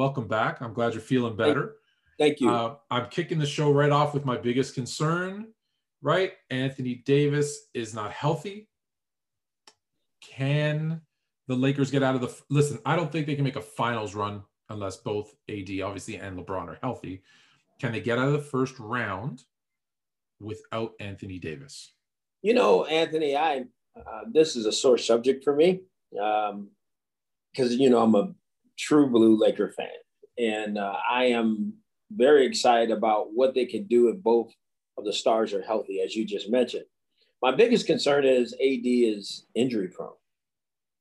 welcome back. I'm glad you're feeling better. Thank you. Uh, I'm kicking the show right off with my biggest concern, right? Anthony Davis is not healthy. Can the Lakers get out of the listen? I don't think they can make a finals run unless both AD obviously and LeBron are healthy. Can they get out of the first round without Anthony Davis? You know, Anthony, I uh, this is a sore subject for me because um, you know I'm a true blue Laker fan, and uh, I am very excited about what they can do if both of the stars are healthy, as you just mentioned. My biggest concern is AD is injury prone.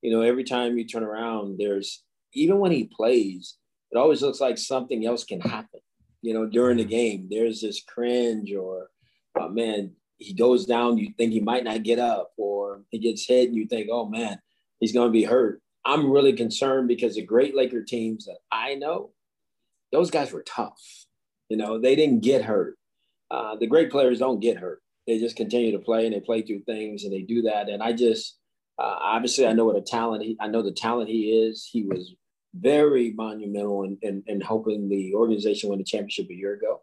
You know, every time you turn around, there's even when he plays, it always looks like something else can happen. You know, during the game, there's this cringe or, oh, man, he goes down, you think he might not get up, or he gets hit, and you think, oh man, he's going to be hurt. I'm really concerned because the great Laker teams that I know, those guys were tough. You know, they didn't get hurt. Uh, the great players don't get hurt. They just continue to play and they play through things and they do that. And I just, uh, obviously, I know what a talent he, I know the talent he is. He was very monumental in, in, in helping the organization win the championship a year ago.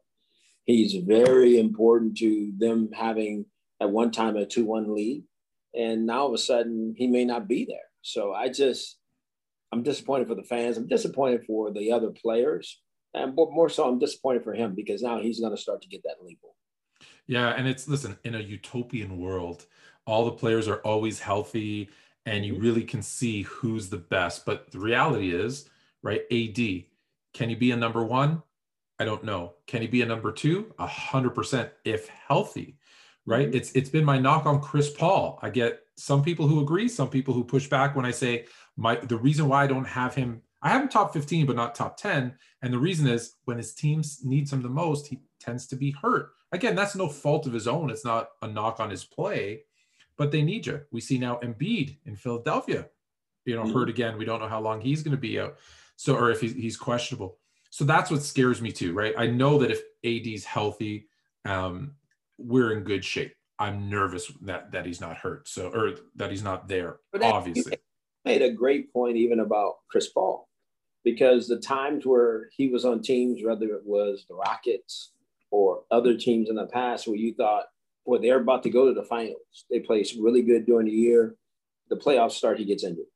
He's very important to them having at one time a 2 1 lead. And now all of a sudden, he may not be there. So I just, I'm disappointed for the fans. I'm disappointed for the other players. And more so, I'm disappointed for him because now he's going to start to get that label. Yeah. And it's, listen, in a utopian world, all the players are always healthy and you mm-hmm. really can see who's the best. But the reality is, right? AD, can he be a number one? I don't know. Can he be a number two? A hundred percent if healthy, right? Mm-hmm. It's it's been my knock on Chris Paul. I get some people who agree, some people who push back when I say my the reason why I don't have him, I have him top 15, but not top 10. And the reason is when his teams needs him the most, he tends to be hurt. Again, that's no fault of his own. It's not a knock on his play but they need you. We see now Embiid in Philadelphia, you know, mm-hmm. hurt again. We don't know how long he's going to be out. So, or if he's, he's questionable. So that's what scares me too, right? I know that if AD's healthy, um, we're in good shape. I'm nervous that that he's not hurt, so or that he's not there. But obviously, made a great point even about Chris Paul, because the times where he was on teams, whether it was the Rockets or other teams in the past, where you thought boy, they're about to go to the finals. They play really good during the year. The playoffs start, he gets injured.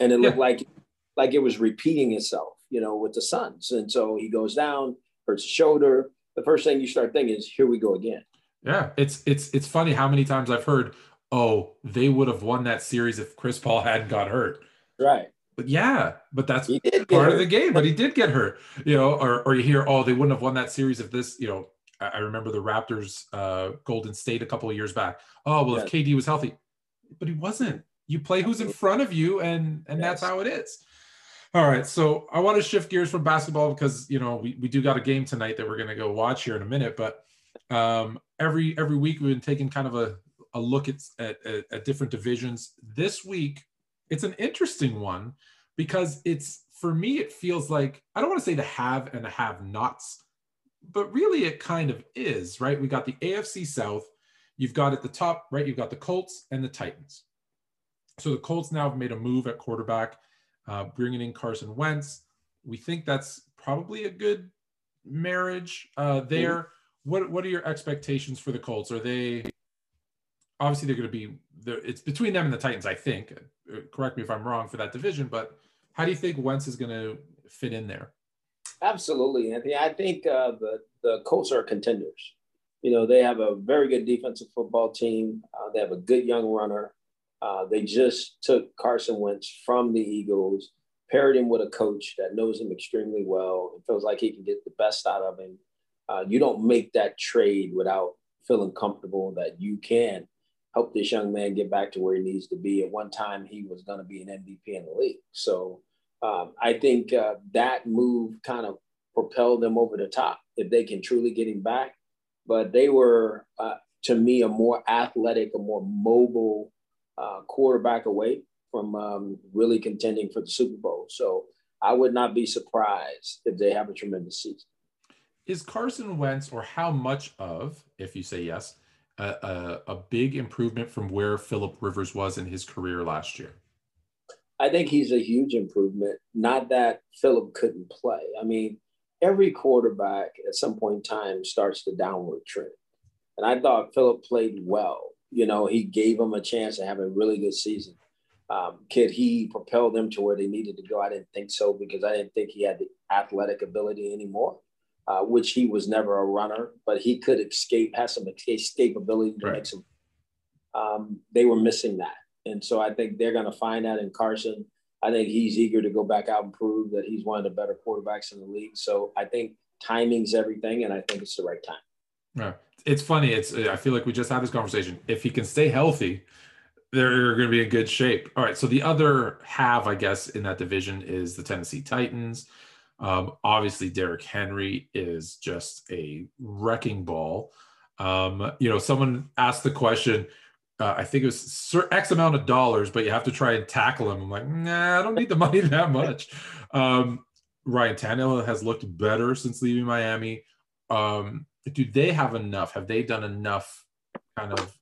And it looked yeah. like like it was repeating itself, you know, with the Suns. And so he goes down, hurts his shoulder. The first thing you start thinking is, here we go again. Yeah, it's it's it's funny how many times I've heard, oh, they would have won that series if Chris Paul hadn't got hurt. Right. But yeah, but that's part of the game. But he did get hurt, you know, or or you hear, oh, they wouldn't have won that series if this, you know, I remember the Raptors, uh, Golden State a couple of years back. Oh well, yes. if KD was healthy, but he wasn't. You play who's in front of you, and and yes. that's how it is. All right, so I want to shift gears from basketball because you know we, we do got a game tonight that we're going to go watch here in a minute. But um, every every week we've been taking kind of a, a look at, at at different divisions. This week it's an interesting one because it's for me it feels like I don't want to say the have and the have nots but really it kind of is, right? We got the AFC South. You've got at the top, right? You've got the Colts and the Titans. So the Colts now have made a move at quarterback, uh, bringing in Carson Wentz. We think that's probably a good marriage uh, there. What What are your expectations for the Colts? Are they obviously they're going to be? It's between them and the Titans, I think. Uh, correct me if I'm wrong for that division, but how do you think Wentz is going to fit in there? Absolutely, Anthony. I think uh, the the Colts are contenders. You know, they have a very good defensive football team. Uh, they have a good young runner. Uh, they just took Carson Wentz from the Eagles, paired him with a coach that knows him extremely well and feels like he can get the best out of him. Uh, you don't make that trade without feeling comfortable that you can help this young man get back to where he needs to be. At one time, he was going to be an MVP in the league. So um, I think uh, that move kind of propelled them over the top if they can truly get him back. But they were, uh, to me, a more athletic, a more mobile uh, quarterback away from um, really contending for the Super Bowl. So I would not be surprised if they have a tremendous season. Is Carson Wentz, or how much of, if you say yes, a, a, a big improvement from where Philip Rivers was in his career last year? I think he's a huge improvement. Not that Philip couldn't play. I mean, every quarterback at some point in time starts the downward trend. And I thought Philip played well. You know, he gave them a chance to have a really good season. Um, could he propel them to where they needed to go? I didn't think so because I didn't think he had the athletic ability anymore, uh, which he was never a runner, but he could escape, has some escapability to right. make some. Um, they were missing that. And so I think they're going to find that in Carson. I think he's eager to go back out and prove that he's one of the better quarterbacks in the league. So I think timing's everything, and I think it's the right time. Yeah, it's funny. It's I feel like we just had this conversation. If he can stay healthy, they're going to be in good shape. All right. So the other half, I guess, in that division is the Tennessee Titans. Um, obviously, Derrick Henry is just a wrecking ball. Um, you know, someone asked the question. Uh, I think it was X amount of dollars, but you have to try and tackle him. I'm like, nah, I don't need the money that much. Um, Ryan Tannehill has looked better since leaving Miami. Um, do they have enough? Have they done enough kind of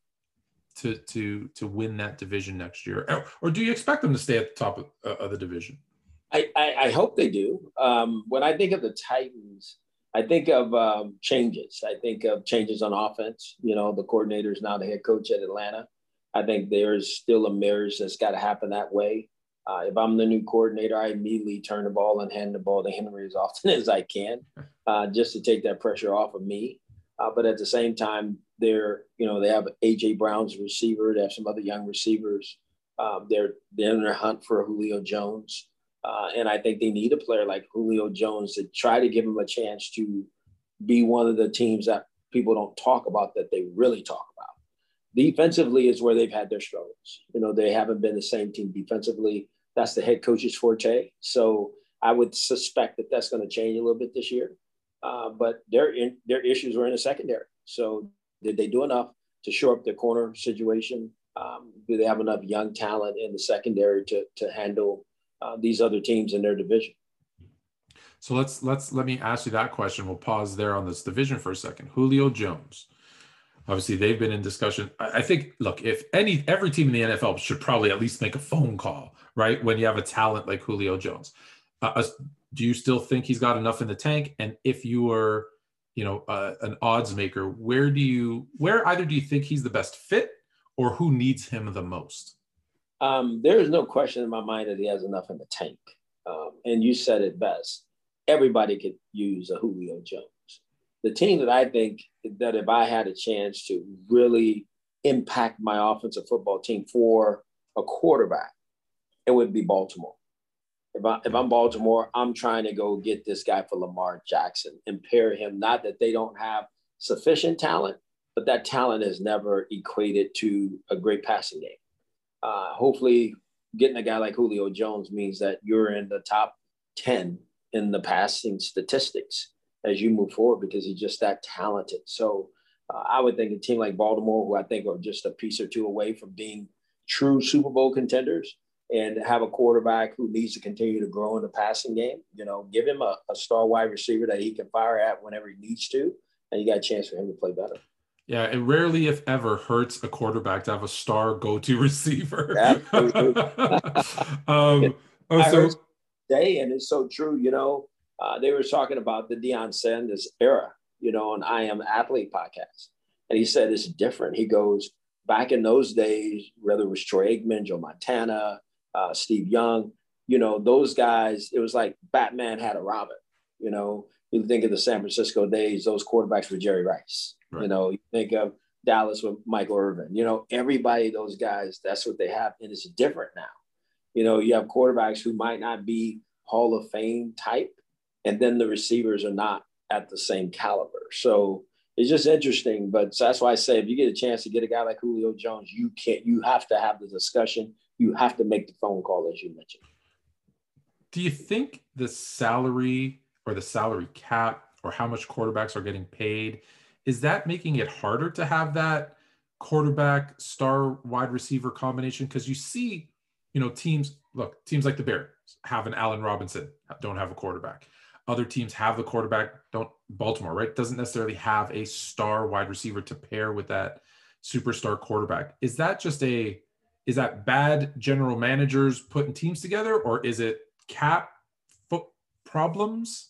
to to to win that division next year, or, or do you expect them to stay at the top of, uh, of the division? I, I, I hope they do. Um, when I think of the Titans, I think of um, changes. I think of changes on offense. You know, the coordinator is now the head coach at Atlanta. I think there's still a marriage that's got to happen that way. Uh, if I'm the new coordinator, I immediately turn the ball and hand the ball to Henry as often as I can, uh, just to take that pressure off of me. Uh, but at the same time, they're you know they have AJ Brown's receiver. They have some other young receivers. Um, they're they're in their hunt for Julio Jones, uh, and I think they need a player like Julio Jones to try to give him a chance to be one of the teams that people don't talk about that they really talk about. Defensively is where they've had their struggles. You know they haven't been the same team defensively. That's the head coach's forte. So I would suspect that that's going to change a little bit this year. Uh, but their in, their issues were in the secondary. So did they do enough to shore up their corner situation? Um, do they have enough young talent in the secondary to to handle uh, these other teams in their division? So let's let's let me ask you that question. We'll pause there on this division for a second. Julio Jones. Obviously, they've been in discussion. I think, look, if any every team in the NFL should probably at least make a phone call, right? When you have a talent like Julio Jones, uh, do you still think he's got enough in the tank? And if you were, you know, uh, an odds maker, where do you, where either do you think he's the best fit or who needs him the most? Um, there is no question in my mind that he has enough in the tank. Um, and you said it best. Everybody could use a Julio Jones. The team that I think that if I had a chance to really impact my offensive football team for a quarterback, it would be Baltimore. If, I, if I'm Baltimore, I'm trying to go get this guy for Lamar Jackson and pair him. Not that they don't have sufficient talent, but that talent has never equated to a great passing game. Uh, hopefully, getting a guy like Julio Jones means that you're in the top 10 in the passing statistics as you move forward because he's just that talented. So uh, I would think a team like Baltimore, who I think are just a piece or two away from being true Super Bowl contenders, and have a quarterback who needs to continue to grow in the passing game. You know, give him a, a star wide receiver that he can fire at whenever he needs to, and you got a chance for him to play better. Yeah, it rarely, if ever, hurts a quarterback to have a star go-to receiver. um, oh, so day, and it's so true. You know, uh, they were talking about the Deion Sanders era, you know, on I Am Athlete podcast, and he said it's different. He goes back in those days, whether it was Troy Aikman, Joe Montana, uh, Steve Young, you know, those guys, it was like Batman had a Robin. You know, you think of the San Francisco days, those quarterbacks were Jerry Rice. Right. You know, you think of Dallas with Michael Irvin. You know, everybody, those guys, that's what they have. And it's different now. You know, you have quarterbacks who might not be Hall of Fame type, and then the receivers are not at the same caliber. So it's just interesting. But that's why I say if you get a chance to get a guy like Julio Jones, you can't, you have to have the discussion you have to make the phone call, as you mentioned. Do you think the salary or the salary cap or how much quarterbacks are getting paid is that making it harder to have that quarterback star wide receiver combination? Because you see, you know, teams look teams like the Bears have an Allen Robinson, don't have a quarterback. Other teams have the quarterback, don't Baltimore, right? Doesn't necessarily have a star wide receiver to pair with that superstar quarterback. Is that just a is that bad general managers putting teams together, or is it cap foot problems?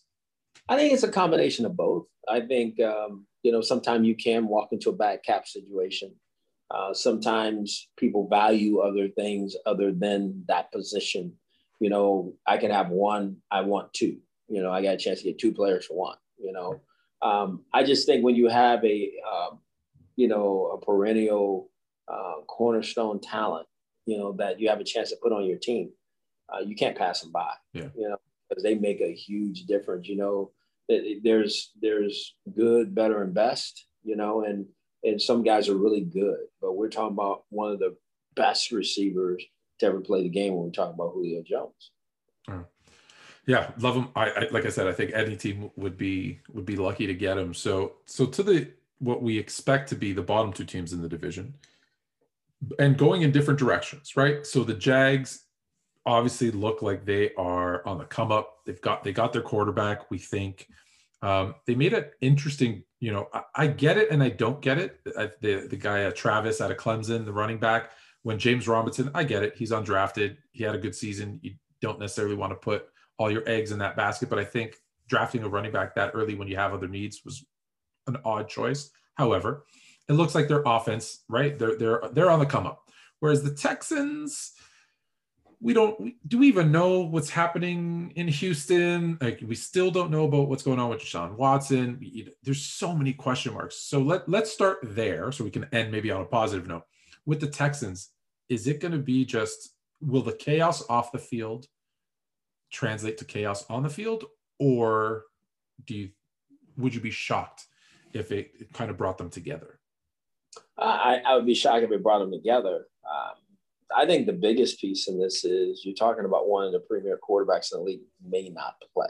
I think it's a combination of both. I think um, you know sometimes you can walk into a bad cap situation. Uh, sometimes people value other things other than that position. You know, I can have one, I want two. You know, I got a chance to get two players for one. You know, um, I just think when you have a, um, you know, a perennial uh, cornerstone talent, you know, that you have a chance to put on your team, uh, you can't pass them by. Yeah. You know, because they make a huge difference. You know, there's there's good, better, and best. You know, and and some guys are really good, but we're talking about one of the best receivers to ever play the game when we talk about Julio Jones. Mm. Yeah, love him. I, I, like I said, I think any team would be would be lucky to get him. So so to the what we expect to be the bottom two teams in the division, and going in different directions, right? So the Jags obviously look like they are on the come up. They've got they got their quarterback. We think um, they made an interesting. You know, I, I, get it and I don't get it. I, the the guy uh, Travis out of Clemson, the running back, when James Robinson, I get it. He's undrafted. He had a good season. You don't necessarily want to put all your eggs in that basket. But I think drafting a running back that early when you have other needs was an odd choice. However, it looks like their offense, right? They're they're they're on the come up. Whereas the Texans, we don't do we even know what's happening in Houston? Like we still don't know about what's going on with Sean Watson. There's so many question marks. So let let's start there so we can end maybe on a positive note. With the Texans, is it going to be just will the chaos off the field translate to chaos on the field, or do you would you be shocked if it, it kind of brought them together? I, I would be shocked if it brought them together. Um, I think the biggest piece in this is you're talking about one of the premier quarterbacks in the league may not play.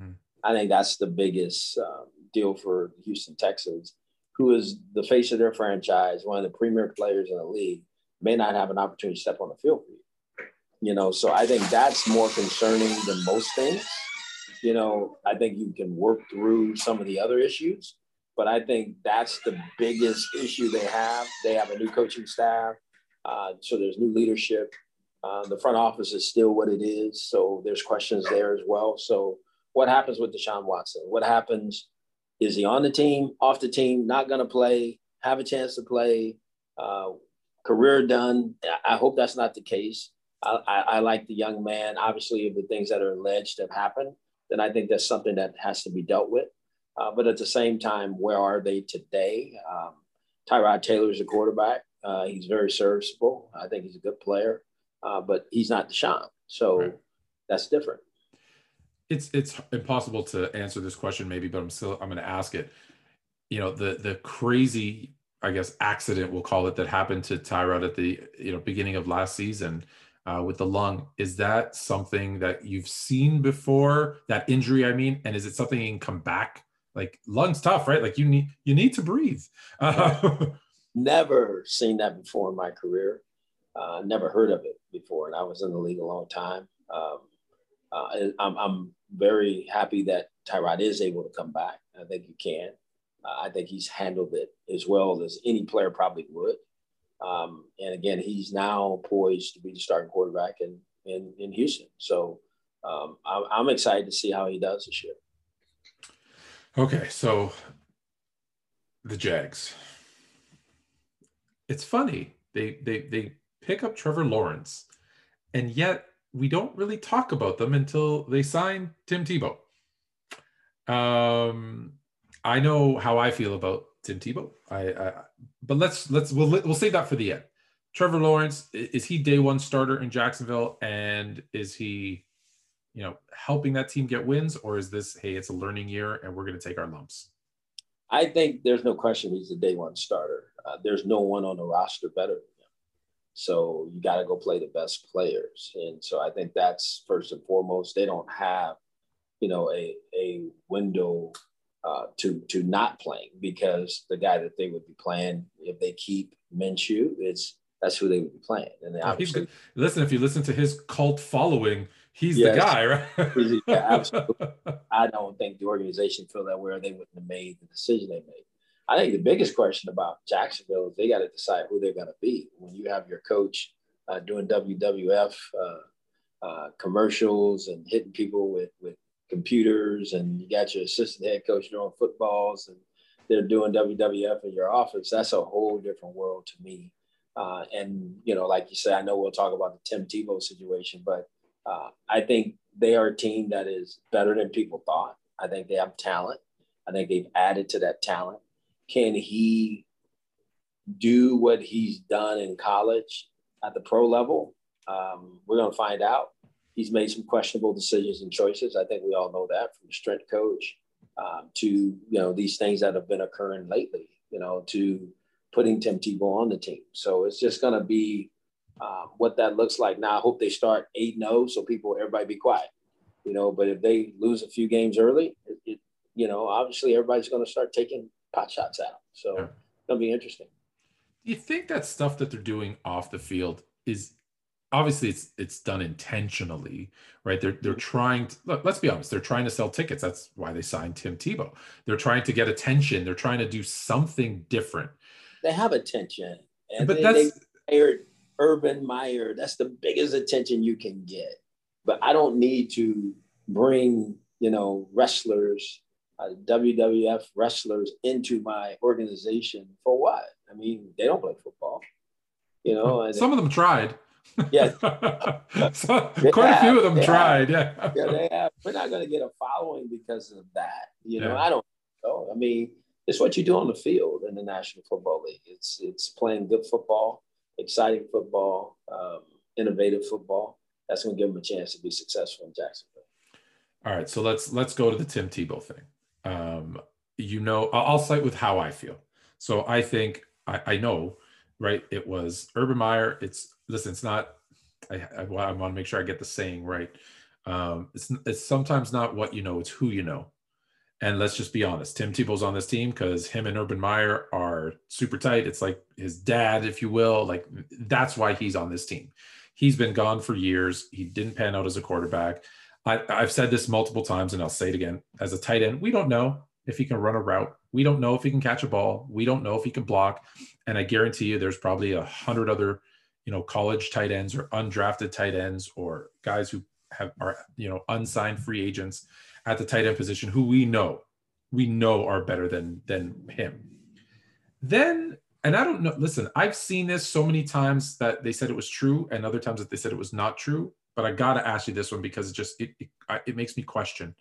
Mm. I think that's the biggest um, deal for Houston Texans, who is the face of their franchise, one of the premier players in the league, may not have an opportunity to step on the field for you. You know, so I think that's more concerning than most things. You know, I think you can work through some of the other issues, but I think that's the biggest issue they have. They have a new coaching staff, uh, so there's new leadership. Uh, the front office is still what it is, so there's questions there as well. So, what happens with Deshaun Watson? What happens? Is he on the team, off the team, not going to play, have a chance to play, uh, career done? I hope that's not the case. I, I, I like the young man. Obviously, if the things that are alleged have happened, then I think that's something that has to be dealt with. Uh, but at the same time, where are they today? Um, Tyrod Taylor is a quarterback. Uh, he's very serviceable. I think he's a good player, uh, but he's not Deshaun. So right. that's different. It's it's impossible to answer this question, maybe, but I'm still I'm going to ask it. You know, the the crazy, I guess, accident we'll call it that happened to Tyrod at the you know beginning of last season uh, with the lung. Is that something that you've seen before? That injury, I mean, and is it something you can come back? Like lungs tough, right? Like you need you need to breathe. Uh, never seen that before in my career. Uh, never heard of it before, and I was in the league a long time. Um, uh, I'm, I'm very happy that Tyrod is able to come back. I think he can. Uh, I think he's handled it as well as any player probably would. Um, and again, he's now poised to be the starting quarterback in in, in Houston. So um, I'm, I'm excited to see how he does this year. Okay, so the Jags. It's funny they they they pick up Trevor Lawrence, and yet we don't really talk about them until they sign Tim Tebow. Um, I know how I feel about Tim Tebow. I, I but let's let's we'll we'll save that for the end. Trevor Lawrence is he day one starter in Jacksonville, and is he, you know, helping that team get wins, or is this hey, it's a learning year and we're going to take our lumps? I think there's no question he's a day one starter. Uh, there's no one on the roster better than him. So you got to go play the best players, and so I think that's first and foremost. They don't have, you know, a a window uh, to to not playing because the guy that they would be playing if they keep Minshew is that's who they would be playing. And they obviously listen. If you listen to his cult following, he's yes, the guy, right? yeah, absolutely. I don't think the organization feel that way, or they wouldn't have made the decision they made. I think the biggest question about Jacksonville is they got to decide who they're going to be. When you have your coach uh, doing WWF uh, uh, commercials and hitting people with with computers, and you got your assistant head coach doing footballs, and they're doing WWF in your office. That's a whole different world to me. Uh, and you know, like you said, I know we'll talk about the Tim Tebow situation, but uh, I think they are a team that is better than people thought. I think they have talent. I think they've added to that talent. Can he do what he's done in college at the pro level? Um, we're going to find out. He's made some questionable decisions and choices. I think we all know that from the strength coach um, to you know these things that have been occurring lately. You know to putting Tim Tebow on the team. So it's just going to be um, what that looks like. Now I hope they start eight 0 so people everybody be quiet. You know, but if they lose a few games early, it, it you know obviously everybody's going to start taking pot shots out. So yeah. it'll be interesting. Do you think that stuff that they're doing off the field is obviously it's it's done intentionally, right? They're they're mm-hmm. trying to look, let's be honest, they're trying to sell tickets. That's why they signed Tim Tebow. They're trying to get attention. They're trying to do something different. They have attention. And but they, that's they Urban Meyer. That's the biggest attention you can get. But I don't need to bring, you know, wrestlers uh, WWF wrestlers into my organization for what? I mean, they don't play football, you know. Some of them tried. Yeah, so, quite have, a few of them tried. Have, yeah, yeah, they have. We're not going to get a following because of that. You know, yeah. I don't know. I mean, it's what you do on the field in the National Football League. It's it's playing good football, exciting football, um, innovative football. That's going to give them a chance to be successful in Jacksonville. All right, so let's let's go to the Tim Tebow thing um, you know, I'll cite with how I feel. So I think I, I know, right? It was Urban Meyer. It's listen, it's not. I, I, I want to make sure I get the saying right. Um, it's it's sometimes not what you know, it's who you know. And let's just be honest, Tim Tebow's on this team because him and Urban Meyer are super tight. It's like his dad, if you will. Like that's why he's on this team. He's been gone for years. He didn't pan out as a quarterback. I, I've said this multiple times and I'll say it again. As a tight end, we don't know if he can run a route. We don't know if he can catch a ball. We don't know if he can block. And I guarantee you there's probably a hundred other, you know, college tight ends or undrafted tight ends or guys who have are, you know, unsigned free agents at the tight end position who we know, we know are better than than him. Then, and I don't know, listen, I've seen this so many times that they said it was true and other times that they said it was not true but I got to ask you this one because it just it, it, it makes me question.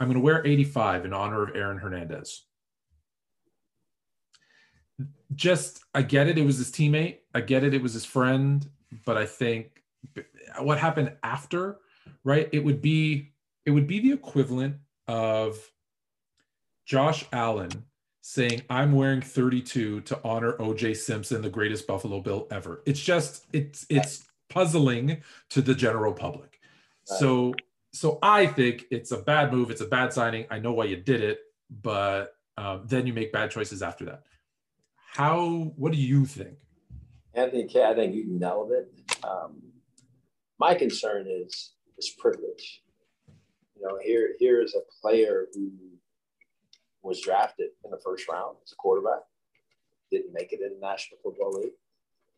I'm to wear 85 in honor of Aaron Hernandez. Just I get it. It was his teammate. I get it. It was his friend. But I think what happened after, right? It would be it would be the equivalent of Josh Allen saying, I'm wearing 32 to honor OJ Simpson, the greatest Buffalo Bill ever. It's just, it's, it's puzzling to the general public. Right. So so I think it's a bad move. It's a bad signing. I know why you did it, but um, then you make bad choices after that. How? What do you think? Anthony K, I think you nailed it. Um, my concern is is privilege. Know, here here is a player who was drafted in the first round as a quarterback, didn't make it in the National Football League,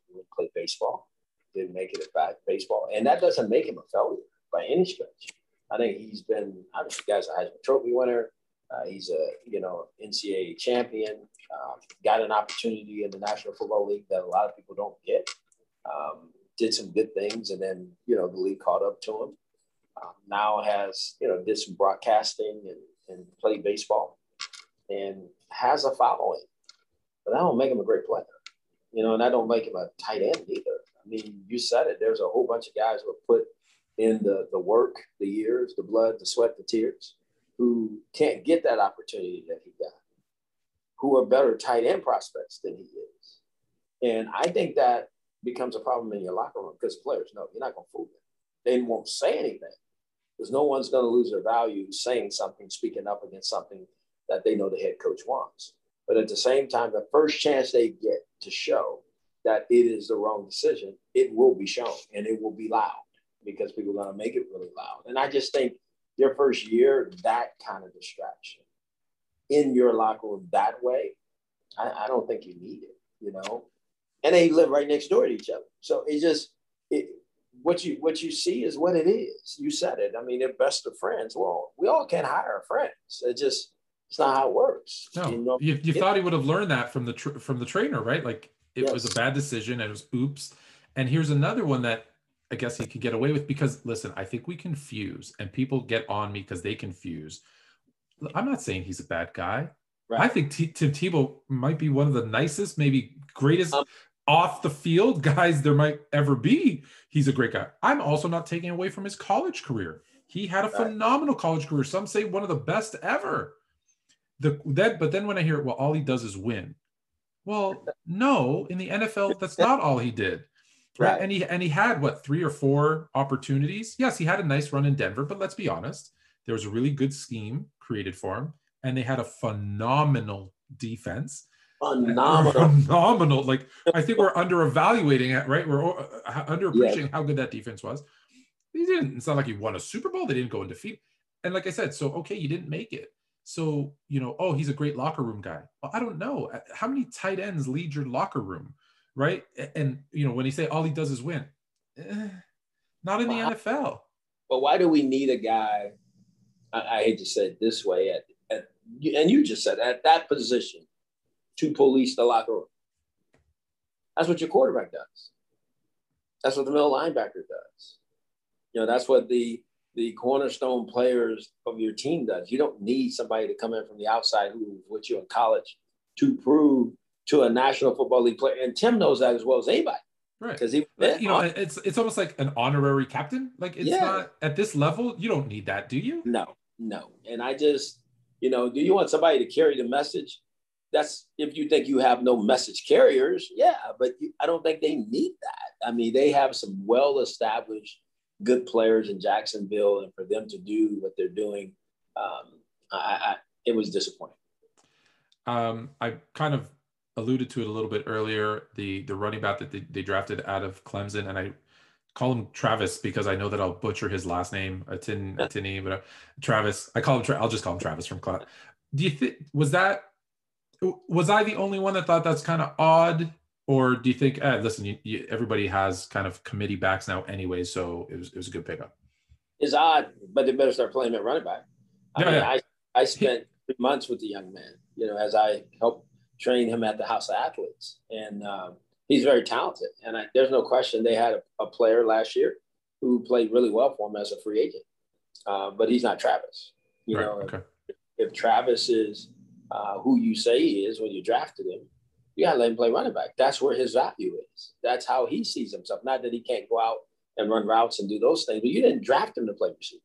didn't play baseball, didn't make it at baseball. And that doesn't make him a failure by any stretch. I think he's been, obviously, guy's a Heisman Trophy winner. Uh, he's a, you know, NCAA champion. Um, got an opportunity in the National Football League that a lot of people don't get. Um, did some good things, and then, you know, the league caught up to him. Um, now has, you know, did some broadcasting and, and played baseball and has a following. But i don't make him a great player, you know, and i don't make him a tight end either. I mean, you said it. There's a whole bunch of guys who have put in the, the work, the years, the blood, the sweat, the tears, who can't get that opportunity that he got, who are better tight end prospects than he is. And I think that becomes a problem in your locker room because players know you're not going to fool them. They won't say anything because no one's going to lose their value saying something, speaking up against something that they know the head coach wants. But at the same time, the first chance they get to show that it is the wrong decision, it will be shown and it will be loud because people are going to make it really loud. And I just think your first year, that kind of distraction in your locker room that way, I, I don't think you need it, you know? And they live right next door to each other. So it just, it, what you what you see is what it is. You said it. I mean, they're best of friends. Well, we all can't hire friends. It just it's not how it works. No, you, know? you, you thought he would have learned that from the tr- from the trainer, right? Like it yes. was a bad decision and it was oops. And here's another one that I guess he could get away with because listen, I think we confuse and people get on me because they confuse. I'm not saying he's a bad guy. Right. I think T- Tim Tebow might be one of the nicest, maybe greatest um, off the field guys there might ever be. He's a great guy. I'm also not taking away from his college career. He had a phenomenal college career. Some say one of the best ever. The that, but then when I hear, well, all he does is win. Well, no, in the NFL, that's not all he did. Right. right. And he and he had what three or four opportunities. Yes, he had a nice run in Denver, but let's be honest, there was a really good scheme created for him, and they had a phenomenal defense. Phenomenal. Phenomenal. Like I think we're under evaluating it, right? We're uh, under appreciating how good that defense was. He didn't. It's not like he won a Super Bowl. They didn't go and defeat. And like I said, so okay, you didn't make it. So, you know, oh, he's a great locker room guy. Well, I don't know. How many tight ends lead your locker room? right? And you know, when he say all he does is win, eh, not in the NFL. But why do we need a guy? I, I hate to say it this way, at, at, and you just said at that position to police the locker room. That's what your quarterback does. That's what the middle linebacker does. You know, that's what the the cornerstone players of your team does. You don't need somebody to come in from the outside who was with you in college to prove to a National Football League player, and Tim knows that as well as anybody. Right. Because he, you know, it's it's almost like an honorary captain. Like it's yeah. not at this level. You don't need that, do you? No, no. And I just, you know, do you want somebody to carry the message? That's if you think you have no message carriers, yeah. But you, I don't think they need that. I mean, they have some well-established, good players in Jacksonville, and for them to do what they're doing, um, I, I, it was disappointing. Um, I kind of alluded to it a little bit earlier. The the running back that they, they drafted out of Clemson, and I call him Travis because I know that I'll butcher his last name, Atin Atini, but uh, Travis. I call him. Tra- I'll just call him Travis from class. Do you think was that? Was I the only one that thought that's kind of odd, or do you think? Eh, listen, you, you, everybody has kind of committee backs now, anyway, so it was it was a good pickup. It's odd, but they better start playing at running back. I yeah, mean, yeah. I I spent three months with the young man. You know, as I helped train him at the House of Athletes, and um, he's very talented. And I, there's no question they had a, a, player last year who played really well for him as a free agent, uh, but he's not Travis. You right, know, okay. if, if, Travis is uh, who you say he is when you drafted him, you gotta let him play running back. That's where his value is. That's how he sees himself. Not that he can't go out and run routes and do those things, but you didn't draft him to play receiver.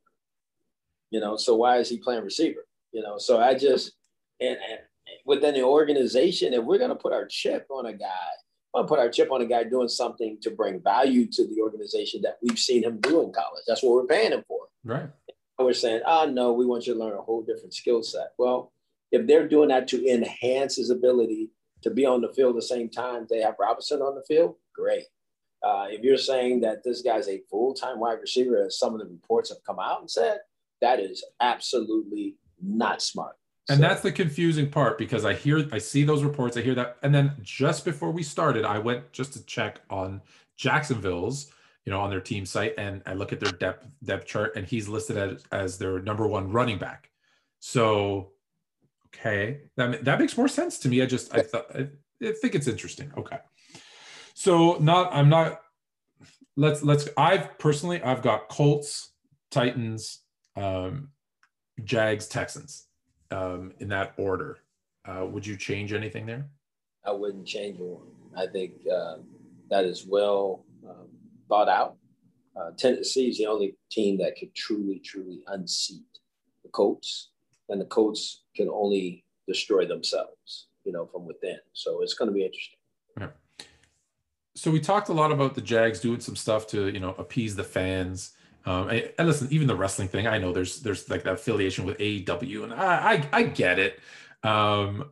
You know, so why is he playing receiver? You know, so I just and, and within the organization, if we're going to put our chip on a guy, gonna put our chip on a guy doing something to bring value to the organization that we've seen him do in college. That's what we're paying him for. Right. And we're saying, oh, no, we want you to learn a whole different skill set. Well, if they're doing that to enhance his ability to be on the field at the same time they have Robinson on the field, great. Uh, if you're saying that this guy's a full-time wide receiver, as some of the reports have come out and said, that is absolutely not smart. And so. that's the confusing part because I hear, I see those reports, I hear that. And then just before we started, I went just to check on Jacksonville's, you know, on their team site and I look at their depth depth chart and he's listed as, as their number one running back. So, okay, that, that makes more sense to me. I just, I thought, I, I think it's interesting. Okay. So not, I'm not, let's, let's, I've personally, I've got Colts, Titans, um, Jags, Texans um, in that order. Uh, would you change anything there? I wouldn't change one. I think uh, that is well um, thought out. Uh, Tennessee is the only team that could truly, truly unseat the Colts, and the Colts can only destroy themselves, you know, from within. So it's going to be interesting. Yeah. So we talked a lot about the Jags doing some stuff to, you know, appease the fans. Um, and, and, listen, even the wrestling thing, I know there's there's like that affiliation with AEW, and I I, I get it. Um,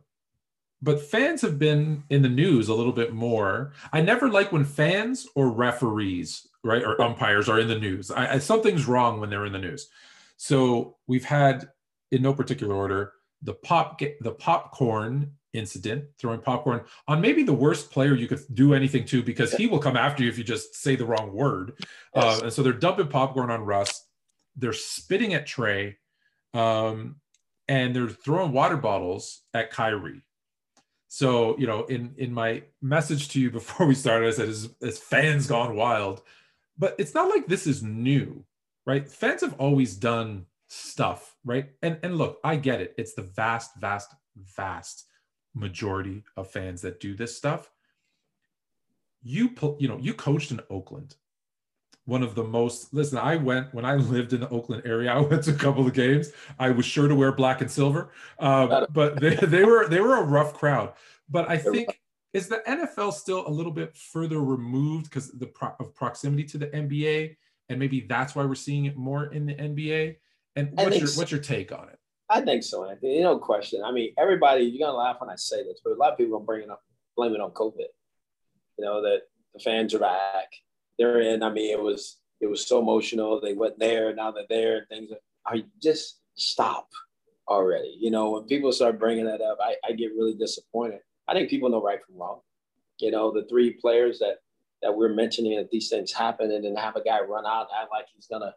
but fans have been in the news a little bit more. I never like when fans or referees, right, or umpires are in the news. I, I, something's wrong when they're in the news. So we've had, in no particular order, the pop the popcorn incident, throwing popcorn on maybe the worst player you could do anything to because he will come after you if you just say the wrong word. Yes. Uh, and so they're dumping popcorn on Russ. They're spitting at Trae, Um, and they're throwing water bottles at Kyrie. So, you know, in in my message to you before we started, I said, "As, as fans gone wild," but it's not like this is new, right? Fans have always done stuff, right? And and look, I get it. It's the vast, vast, vast majority of fans that do this stuff. You you know, you coached in Oakland, one of the most listen i went when i lived in the oakland area i went to a couple of games i was sure to wear black and silver um, but they, they were they were a rough crowd but i think is the nfl still a little bit further removed because the pro- of proximity to the nba and maybe that's why we're seeing it more in the nba and what's your so. what's your take on it i think so anthony You no question i mean everybody you're gonna laugh when i say this but a lot of people are bringing up blame it on covid you know that the fans are back they're in. I mean, it was it was so emotional. They went there, now they're there. Things are just stop already. You know, when people start bringing that up, I, I get really disappointed. I think people know right from wrong. You know, the three players that that we're mentioning that these things happen, and then have a guy run out act like he's gonna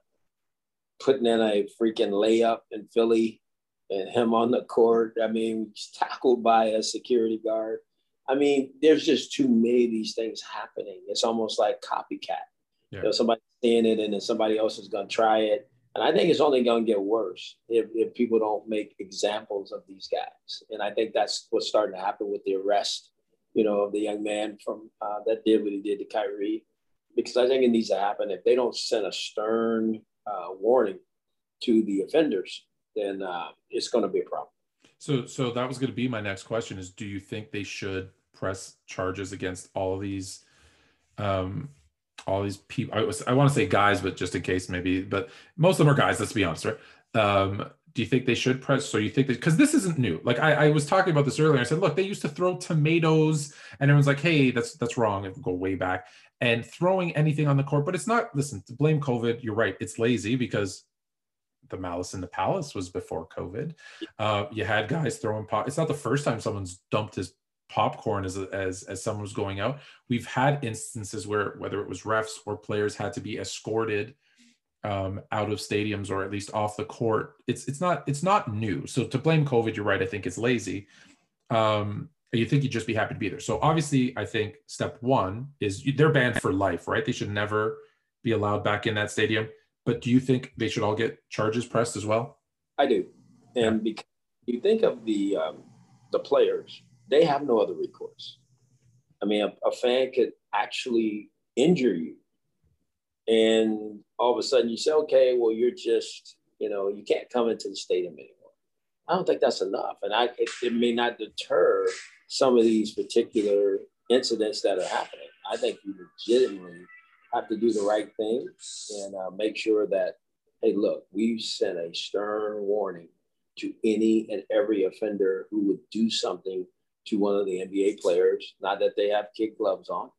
putting in a freaking layup in Philly and him on the court. I mean, he's tackled by a security guard. I mean, there's just too many of these things happening. It's almost like copycat. Yeah. You know, somebody seeing it and then somebody else is going to try it. And I think it's only going to get worse if, if people don't make examples of these guys. And I think that's what's starting to happen with the arrest, you know, of the young man from uh, that did what he did to Kyrie. Because I think it needs to happen. If they don't send a stern uh, warning to the offenders, then uh, it's going to be a problem. So, so that was going to be my next question: is do you think they should press charges against all these, um, all these people? I, was, I want to say guys, but just in case, maybe. But most of them are guys. Let's be honest, right? Um, do you think they should press? So you think that because this isn't new. Like I, I was talking about this earlier. I said, look, they used to throw tomatoes, and everyone's like, hey, that's that's wrong. If go way back and throwing anything on the court, but it's not. Listen, to blame COVID, you're right. It's lazy because the Malice in the Palace was before COVID. Uh, you had guys throwing pop. It's not the first time someone's dumped his popcorn as as as someone was going out. We've had instances where whether it was refs or players had to be escorted um, out of stadiums or at least off the court. It's it's not it's not new. So to blame COVID, you're right. I think it's lazy. Um, you think you'd just be happy to be there. So obviously, I think step one is they're banned for life, right? They should never be allowed back in that stadium. But do you think they should all get charges pressed as well? I do, and yeah. because you think of the um, the players, they have no other recourse. I mean, a, a fan could actually injure you, and all of a sudden you say, "Okay, well, you're just you know you can't come into the stadium anymore." I don't think that's enough, and I it, it may not deter some of these particular incidents that are happening. I think you legitimately have to do the right thing and uh, make sure that, hey, look, we've sent a stern warning to any and every offender who would do something to one of the NBA players. Not that they have kid gloves on,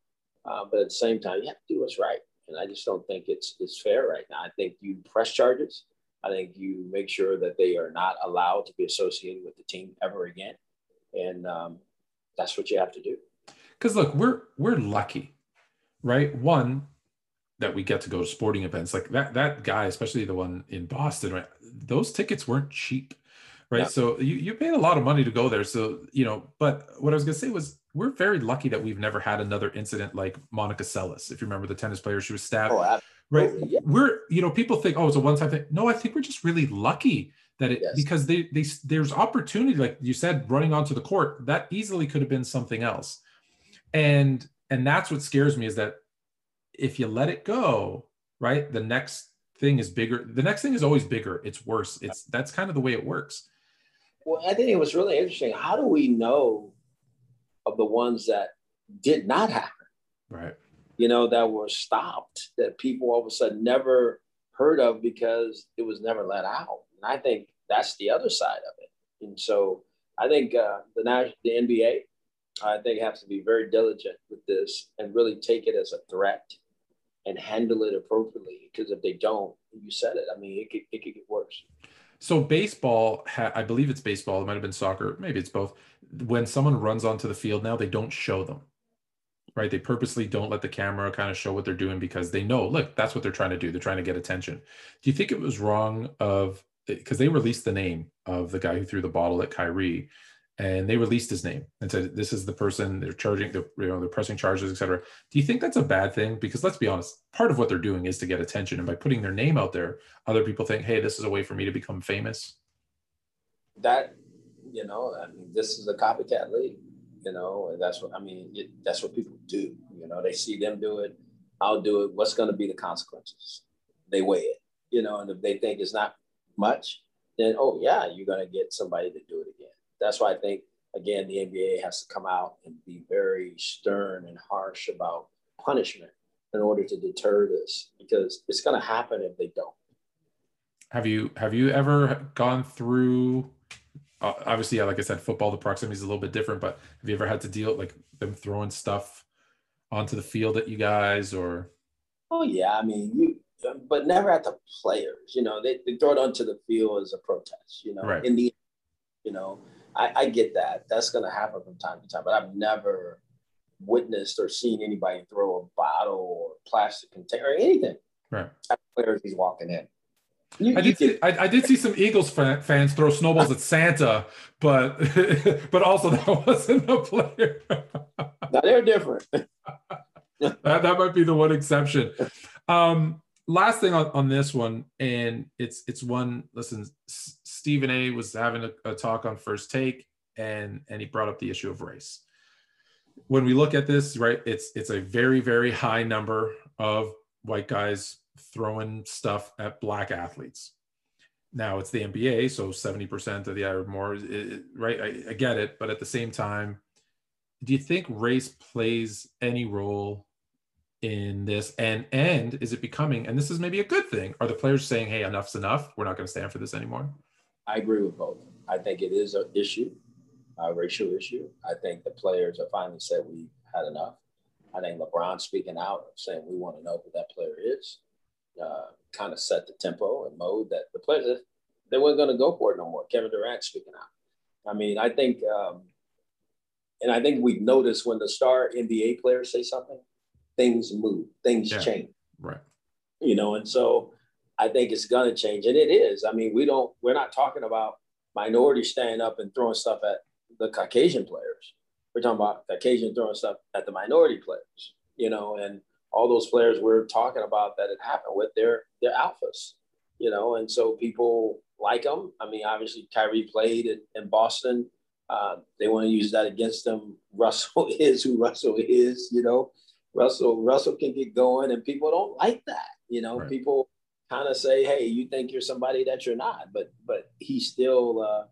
uh, but at the same time, you have to do what's right. And I just don't think it's it's fair right now. I think you press charges. I think you make sure that they are not allowed to be associated with the team ever again, and um, that's what you have to do. Because look, we're we're lucky, right? One, that we get to go to sporting events like that that guy especially the one in boston right those tickets weren't cheap right yeah. so you, you paid a lot of money to go there so you know but what i was going to say was we're very lucky that we've never had another incident like monica seles if you remember the tennis player she was stabbed oh, right yeah. we're you know people think oh it's a one-time thing no i think we're just really lucky that it yes. because they, they there's opportunity like you said running onto the court that easily could have been something else and and that's what scares me is that if you let it go, right, the next thing is bigger. The next thing is always bigger. It's worse. It's that's kind of the way it works. Well, I think it was really interesting. How do we know of the ones that did not happen? Right. You know, that were stopped, that people all of a sudden never heard of because it was never let out. And I think that's the other side of it. And so I think uh, the the NBA, I think have to be very diligent with this and really take it as a threat and handle it appropriately. Because if they don't, you said it. I mean, it could, it could get worse. So baseball, I believe it's baseball. It might have been soccer. Maybe it's both. When someone runs onto the field now, they don't show them right? They purposely don't let the camera kind of show what they're doing because they know, look, that's what they're trying to do. They're trying to get attention. Do you think it was wrong of because they released the name of the guy who threw the bottle at Kyrie, and they released his name and said this is the person they're charging, the you know, they're pressing charges, etc. Do you think that's a bad thing? Because let's be honest, part of what they're doing is to get attention, and by putting their name out there, other people think, hey, this is a way for me to become famous. That you know, I mean, this is a copycat league you know, and that's what I mean. It, that's what people do. You know, they see them do it. I'll do it. What's going to be the consequences? They weigh it, you know, and if they think it's not much, then oh yeah, you're going to get somebody to do it again. That's why I think again the NBA has to come out and be very stern and harsh about punishment in order to deter this because it's going to happen if they don't. Have you have you ever gone through uh, obviously, yeah, like I said, football, the proximity is a little bit different, but have you ever had to deal like them throwing stuff onto the field at you guys or? Oh yeah. I mean, you, but never at the players, you know, they, they throw it onto the field as a protest, you know, right. in the, you know, I, I get that that's going to happen from time to time, but I've never witnessed or seen anybody throw a bottle or plastic container or anything. Right. At players he's walking in. You, I did see I, I, did see some Eagles fans throw snowballs at Santa, but but also that wasn't a player. now they're different. that, that might be the one exception. Um, last thing on, on this one, and it's it's one. Listen, Stephen A. was having a, a talk on First Take, and and he brought up the issue of race. When we look at this, right, it's it's a very very high number of white guys throwing stuff at black athletes. Now it's the NBA, so 70% of the or more, right? I, I get it, but at the same time, do you think race plays any role in this? And and is it becoming? And this is maybe a good thing. Are the players saying, "Hey, enough's enough. We're not going to stand for this anymore"? I agree with both. I think it is an issue, a racial issue. I think the players have finally said we had enough. I think LeBron speaking out saying we want to know who that player is uh, kind of set the tempo and mode that the players they weren't going to go for it no more. Kevin Durant speaking out. I mean, I think, um, and I think we've noticed when the star NBA players say something, things move, things yeah. change. Right. You know, and so I think it's going to change, and it is. I mean, we don't. We're not talking about minorities standing up and throwing stuff at the Caucasian players. We're talking about Caucasian throwing stuff at the minority players. You know, and all those players we're talking about that it happened with, they're they're alphas, you know, and so people like them. I mean, obviously Kyrie played in, in Boston. Uh, they want to use that against them. Russell is who Russell is, you know. Russell Russell can get going, and people don't like that. You know, right. people kind of say, "Hey, you think you're somebody that you're not," but but he's still uh,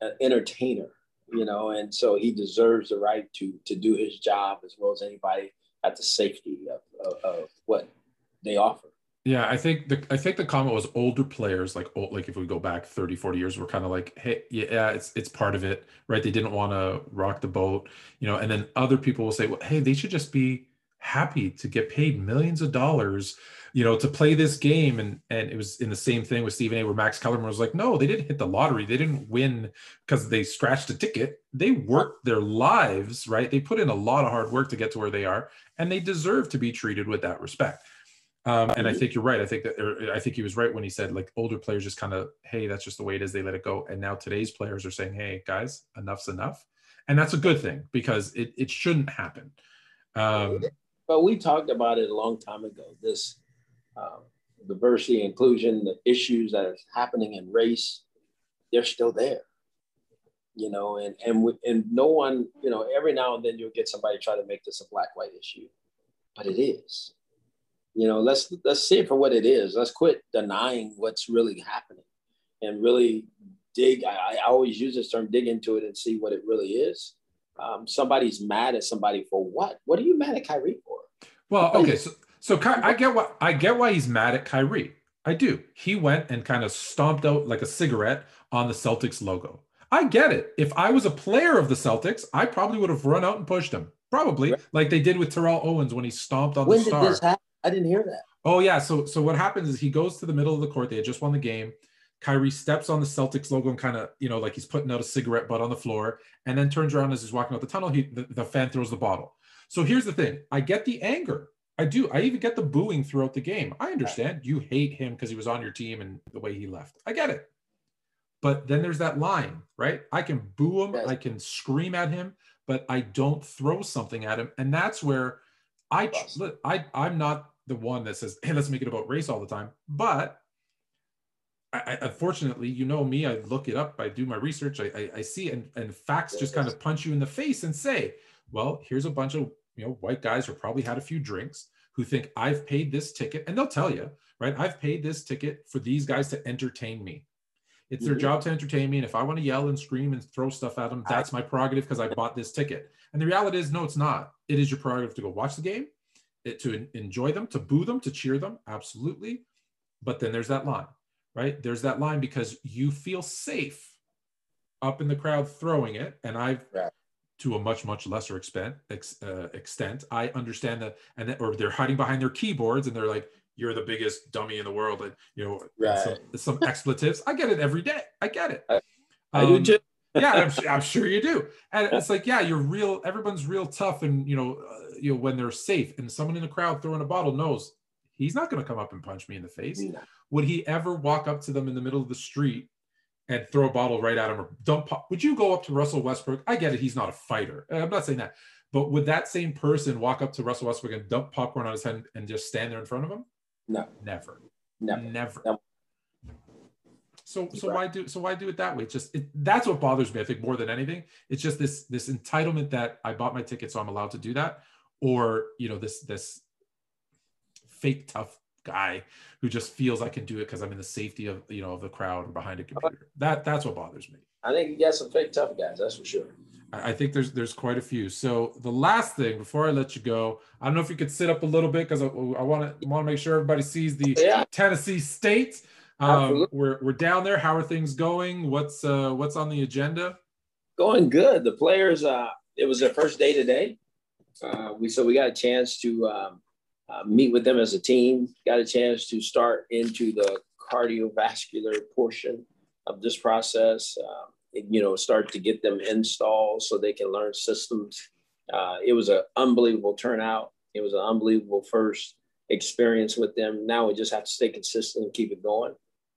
an entertainer, you know, and so he deserves the right to to do his job as well as anybody at the safety of, of, of what they offer. Yeah, I think the I think the comment was older players like old, like if we go back 30 40 years were kind of like hey yeah it's it's part of it right they didn't want to rock the boat you know and then other people will say well hey they should just be happy to get paid millions of dollars you know, to play this game. And and it was in the same thing with Stephen A, where Max Kellerman was like, no, they didn't hit the lottery. They didn't win because they scratched a ticket. They worked their lives, right? They put in a lot of hard work to get to where they are, and they deserve to be treated with that respect. Um, and I think you're right. I think that I think he was right when he said like older players just kind of, hey, that's just the way it is. They let it go. And now today's players are saying, hey, guys, enough's enough, and that's a good thing because it it shouldn't happen. Um, but we talked about it a long time ago. This um, diversity, inclusion, the issues that are happening in race, they're still there. You know, and and and no one, you know, every now and then you'll get somebody try to make this a black white issue, but it is. You know, let's let's see it for what it is. Let's quit denying what's really happening, and really dig. I, I always use this term, dig into it and see what it really is. Um, somebody's mad at somebody for what? What are you mad at Kyrie for? Well, okay, so so Ky- I get what I get why he's mad at Kyrie. I do. He went and kind of stomped out like a cigarette on the Celtics logo. I get it. If I was a player of the Celtics, I probably would have run out and pushed him. Probably right. like they did with Terrell Owens when he stomped on when the star. Did this happen? I didn't hear that. Oh yeah. So so what happens is he goes to the middle of the court. They had just won the game. Kyrie steps on the Celtics logo and kind of, you know, like he's putting out a cigarette butt on the floor, and then turns around as he's walking out the tunnel. He the, the fan throws the bottle. So here's the thing: I get the anger. I do. I even get the booing throughout the game. I understand you hate him because he was on your team and the way he left. I get it. But then there's that line, right? I can boo him. I can scream at him, but I don't throw something at him. And that's where I, I I'm not the one that says, "Hey, let's make it about race all the time." But I, I, unfortunately, you know me. I look it up. I do my research. I, I, I see, and, and facts just kind of punch you in the face and say, "Well, here's a bunch of you know white guys who probably had a few drinks who think I've paid this ticket, and they'll tell you, right? I've paid this ticket for these guys to entertain me. It's their mm-hmm. job to entertain me, and if I want to yell and scream and throw stuff at them, that's my prerogative because I bought this ticket. And the reality is, no, it's not. It is your prerogative to go watch the game, it, to enjoy them, to boo them, to cheer them, absolutely. But then there's that line right? There's that line because you feel safe up in the crowd throwing it, and I've. To a much much lesser extent ex, uh, extent I understand that, and that, or they're hiding behind their keyboards and they're like, "You're the biggest dummy in the world," and you know right. some, some, expletives. I get it every day. I get it. I, I um, do too. yeah, I'm, I'm, sure you do. And it's like, yeah, you're real. Everyone's real tough, and you know, uh, you know when they're safe. And someone in the crowd throwing a bottle knows he's not going to come up and punch me in the face. Would he ever walk up to them in the middle of the street and throw a bottle right at him or dump pop? Would you go up to Russell Westbrook? I get it, he's not a fighter. I'm not saying that. But would that same person walk up to Russell Westbrook and dump popcorn on his head and just stand there in front of him? No. Never. Never. Never. Never. So so why do so why do it that way? It's just it, that's what bothers me. I think more than anything, it's just this this entitlement that I bought my ticket, so I'm allowed to do that, or you know this this fake tough guy who just feels I can do it because I'm in the safety of you know of the crowd or behind a computer. That that's what bothers me. I think you got some fake tough guys, that's for sure. I think there's there's quite a few. So the last thing before I let you go, I don't know if you could sit up a little bit because I want to want to make sure everybody sees the yeah. Tennessee State. Um, we're we're down there. How are things going? What's uh, what's on the agenda? Going good. The players. Uh, it was their first day today. Uh, we so we got a chance to um, uh, meet with them as a team. Got a chance to start into the cardiovascular portion of this process. Uh, you know, start to get them installed so they can learn systems. Uh, it was an unbelievable turnout. It was an unbelievable first experience with them. Now we just have to stay consistent and keep it going.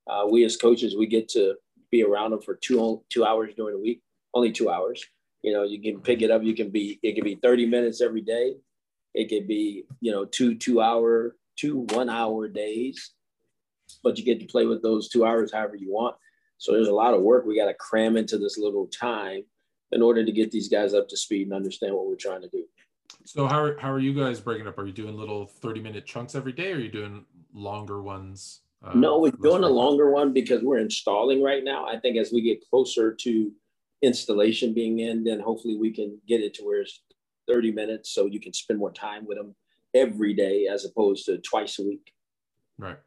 Uh, we as coaches, we get to be around them for two two hours during the week, only two hours. You know, you can pick it up. You can be it can be 30 minutes every day. It could be, you know, two two hour, two one hour days, but you get to play with those two hours however you want. So there's a lot of work we got to cram into this little time in order to get these guys up to speed and understand what we're trying to do. So how are, how are you guys breaking up? Are you doing little 30 minute chunks every day? Or are you doing longer ones? Uh, no, we're doing a longer one because we're installing right now. I think as we get closer to installation being in, then hopefully we can get it to where it's 30 minutes so you can spend more time with them every day as opposed to twice a week. Right.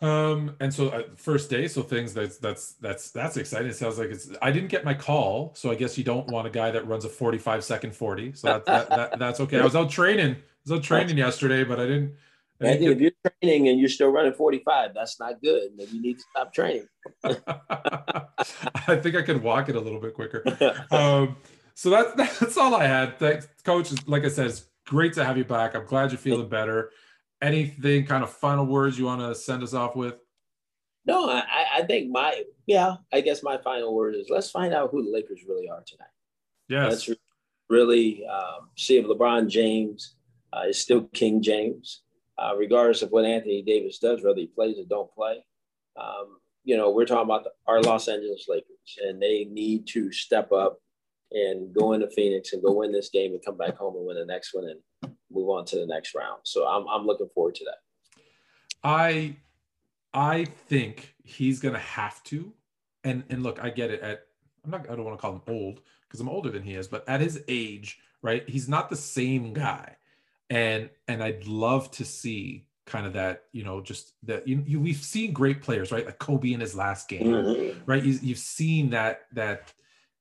Um, and so uh, first day, so things that's that's that's that's exciting. It sounds like it's. I didn't get my call, so I guess you don't want a guy that runs a forty-five second forty. So that, that, that that's okay. I was out training. I was out training yesterday, but I didn't. I, didn't if you're training and you're still running forty-five, that's not good. Maybe you need to stop training. I think I could walk it a little bit quicker. Um, so that's that's all I had. Thanks, coach. Like I said, it's great to have you back. I'm glad you're feeling better. Anything kind of final words you want to send us off with? No, I, I think my yeah, I guess my final word is let's find out who the Lakers really are tonight. Yes. Let's really um, see if LeBron James uh, is still King James, uh, regardless of what Anthony Davis does, whether he plays or don't play. Um, you know, we're talking about the, our Los Angeles Lakers, and they need to step up and go into Phoenix and go win this game and come back home and win the next one and move on to the next round. So I'm I'm looking forward to that. I I think he's gonna have to. And and look, I get it. At I'm not I don't want to call him old because I'm older than he is, but at his age, right? He's not the same guy. And and I'd love to see kind of that, you know, just that you, you we've seen great players, right? Like Kobe in his last game, mm-hmm. right? You, you've seen that that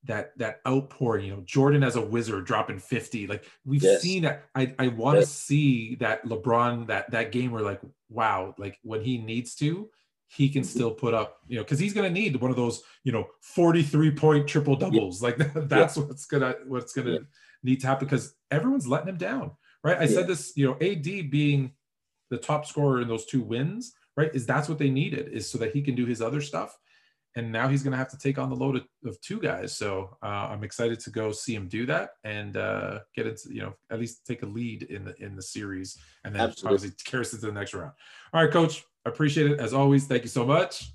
that that outpouring, you know, Jordan as a wizard dropping 50. Like we've yes. seen that. I, I want to yes. see that LeBron, that that game where like, wow, like when he needs to, he can mm-hmm. still put up, you know, because he's going to need one of those, you know, 43 point triple doubles. Yeah. Like that's yeah. what's gonna what's gonna yeah. need to happen because everyone's letting him down, right? I said this, you know, AD being the top scorer in those two wins, right? Is that's what they needed is so that he can do his other stuff. And now he's going to have to take on the load of, of two guys. So uh, I'm excited to go see him do that and uh, get into, you know, at least take a lead in the in the series, and then Absolutely. obviously carry us into the next round. All right, Coach, appreciate it as always. Thank you so much.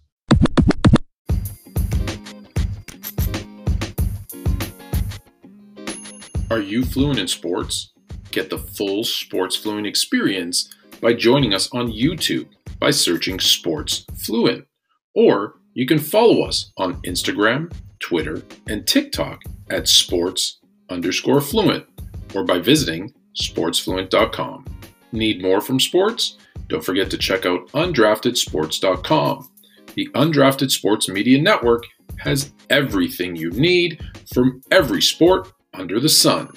Are you fluent in sports? Get the full Sports Fluent experience by joining us on YouTube by searching Sports Fluent. Or you can follow us on Instagram, Twitter, and TikTok at sports underscore fluent or by visiting sportsfluent.com. Need more from sports? Don't forget to check out undraftedsports.com. The Undrafted Sports Media Network has everything you need from every sport under the sun.